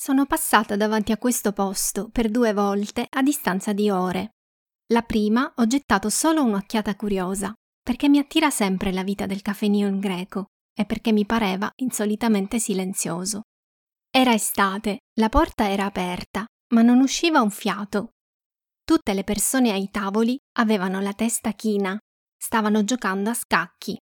Sono passata davanti a questo posto per due volte a distanza di ore. La prima ho gettato solo un'occhiata curiosa, perché mi attira sempre la vita del caffeinion greco e perché mi pareva insolitamente silenzioso. Era estate, la porta era aperta, ma non usciva un fiato. Tutte le persone ai tavoli avevano la testa china, stavano giocando a scacchi.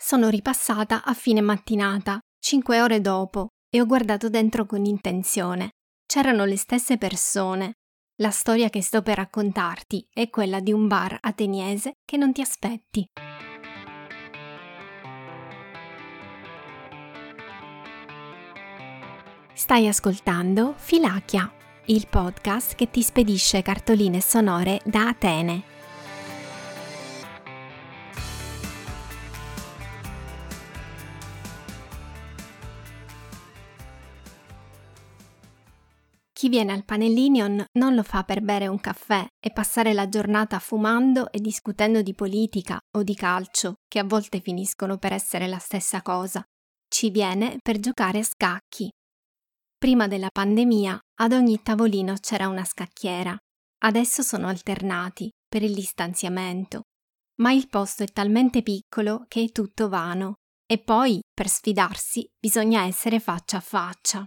Sono ripassata a fine mattinata, cinque ore dopo, e ho guardato dentro con intenzione. C'erano le stesse persone. La storia che sto per raccontarti è quella di un bar ateniese che non ti aspetti. Stai ascoltando Filachia, il podcast che ti spedisce cartoline sonore da Atene. Chi viene al Panellinion non lo fa per bere un caffè e passare la giornata fumando e discutendo di politica o di calcio, che a volte finiscono per essere la stessa cosa. Ci viene per giocare a scacchi. Prima della pandemia ad ogni tavolino c'era una scacchiera. Adesso sono alternati per il distanziamento. Ma il posto è talmente piccolo che è tutto vano. E poi, per sfidarsi, bisogna essere faccia a faccia.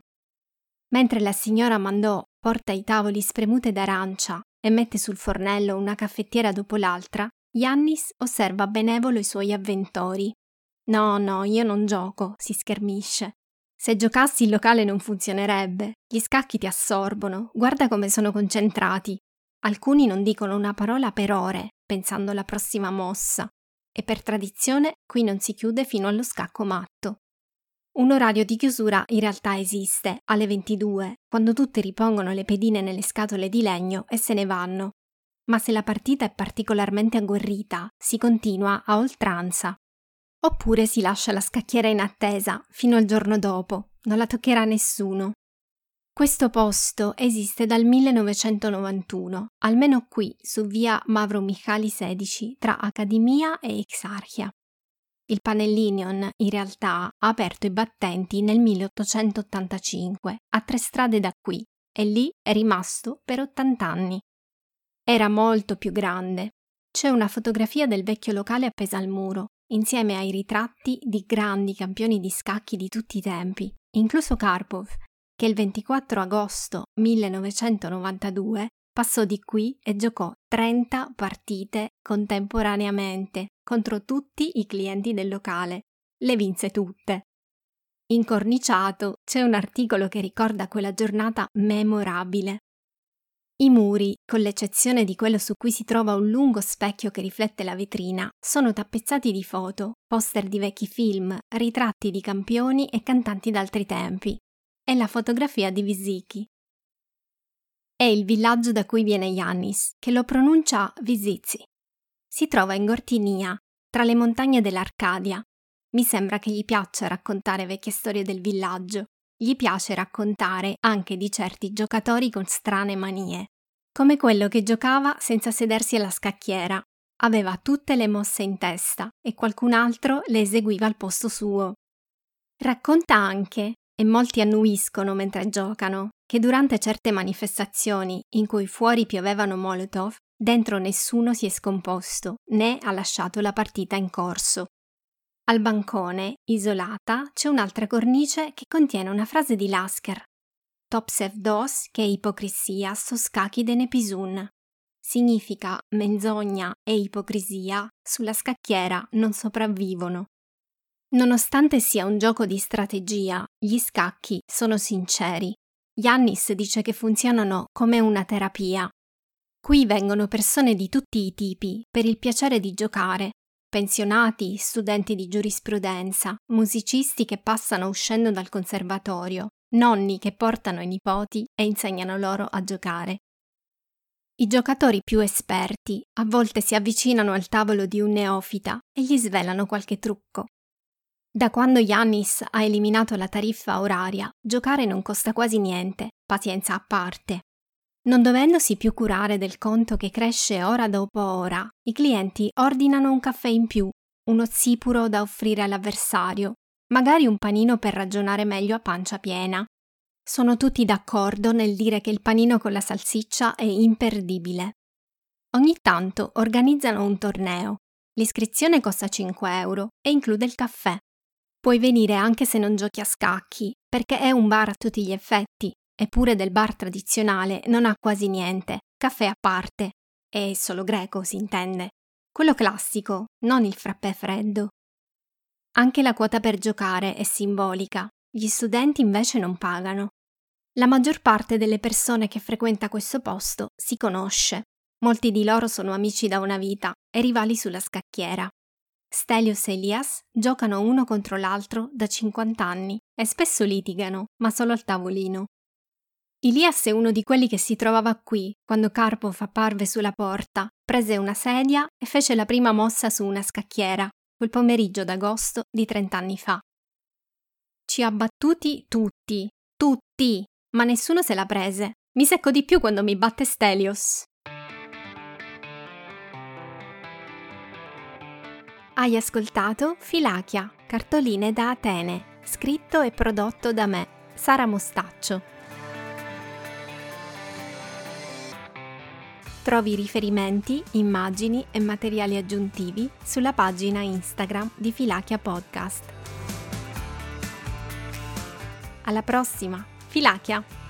Mentre la signora Mandò porta i tavoli spremute d'arancia e mette sul fornello una caffettiera dopo l'altra, Yannis osserva benevolo i suoi avventori. No, no, io non gioco, si schermisce. Se giocassi il locale non funzionerebbe. Gli scacchi ti assorbono, guarda come sono concentrati. Alcuni non dicono una parola per ore, pensando alla prossima mossa. E per tradizione qui non si chiude fino allo scacco matto. Un orario di chiusura in realtà esiste, alle 22, quando tutti ripongono le pedine nelle scatole di legno e se ne vanno. Ma se la partita è particolarmente agguerrita, si continua a oltranza. Oppure si lascia la scacchiera in attesa fino al giorno dopo, non la toccherà nessuno. Questo posto esiste dal 1991, almeno qui su via Mavro Michali 16 tra Accademia e Exarchia. Il Panellinion, in realtà, ha aperto i battenti nel 1885, a tre strade da qui, e lì è rimasto per 80 anni. Era molto più grande. C'è una fotografia del vecchio locale appesa al muro, insieme ai ritratti di grandi campioni di scacchi di tutti i tempi, incluso Karpov, che il 24 agosto 1992 passò di qui e giocò 30 partite contemporaneamente contro tutti i clienti del locale. Le vinse tutte. Incorniciato c'è un articolo che ricorda quella giornata memorabile. I muri, con l'eccezione di quello su cui si trova un lungo specchio che riflette la vetrina, sono tappezzati di foto, poster di vecchi film, ritratti di campioni e cantanti d'altri tempi. È la fotografia di Visiki, è il villaggio da cui viene Yannis, che lo pronuncia Visizi. Si trova in Gortinia, tra le montagne dell'Arcadia. Mi sembra che gli piaccia raccontare vecchie storie del villaggio. Gli piace raccontare anche di certi giocatori con strane manie, come quello che giocava senza sedersi alla scacchiera. Aveva tutte le mosse in testa e qualcun altro le eseguiva al posto suo. Racconta anche, e molti annuiscono mentre giocano, che durante certe manifestazioni in cui fuori piovevano Molotov, dentro nessuno si è scomposto né ha lasciato la partita in corso. Al bancone, isolata, c'è un'altra cornice che contiene una frase di Lasker. Topsev dos che ipocrisia sto scacchi de nepisun. Significa menzogna e ipocrisia sulla scacchiera non sopravvivono. Nonostante sia un gioco di strategia, gli scacchi sono sinceri Yannis dice che funzionano come una terapia. Qui vengono persone di tutti i tipi per il piacere di giocare, pensionati, studenti di giurisprudenza, musicisti che passano uscendo dal conservatorio, nonni che portano i nipoti e insegnano loro a giocare. I giocatori più esperti a volte si avvicinano al tavolo di un neofita e gli svelano qualche trucco. Da quando Yannis ha eliminato la tariffa oraria, giocare non costa quasi niente, pazienza a parte. Non dovendosi più curare del conto che cresce ora dopo ora, i clienti ordinano un caffè in più, uno zipuro da offrire all'avversario, magari un panino per ragionare meglio a pancia piena. Sono tutti d'accordo nel dire che il panino con la salsiccia è imperdibile. Ogni tanto organizzano un torneo. L'iscrizione costa 5 euro e include il caffè. Puoi venire anche se non giochi a scacchi, perché è un bar a tutti gli effetti, eppure del bar tradizionale non ha quasi niente, caffè a parte. E solo greco, si intende. Quello classico, non il frappè freddo. Anche la quota per giocare è simbolica, gli studenti invece non pagano. La maggior parte delle persone che frequenta questo posto si conosce. Molti di loro sono amici da una vita e rivali sulla scacchiera. Stelios e Elias giocano uno contro l'altro da 50 anni e spesso litigano, ma solo al tavolino. Elias è uno di quelli che si trovava qui quando Karpov apparve sulla porta, prese una sedia e fece la prima mossa su una scacchiera, quel pomeriggio d'agosto di 30 anni fa. Ci ha battuti tutti, tutti, ma nessuno se la prese. Mi secco di più quando mi batte Stelios. Hai ascoltato Filachia, cartoline da Atene, scritto e prodotto da me, Sara Mostaccio. Trovi riferimenti, immagini e materiali aggiuntivi sulla pagina Instagram di Filachia Podcast. Alla prossima! Filachia!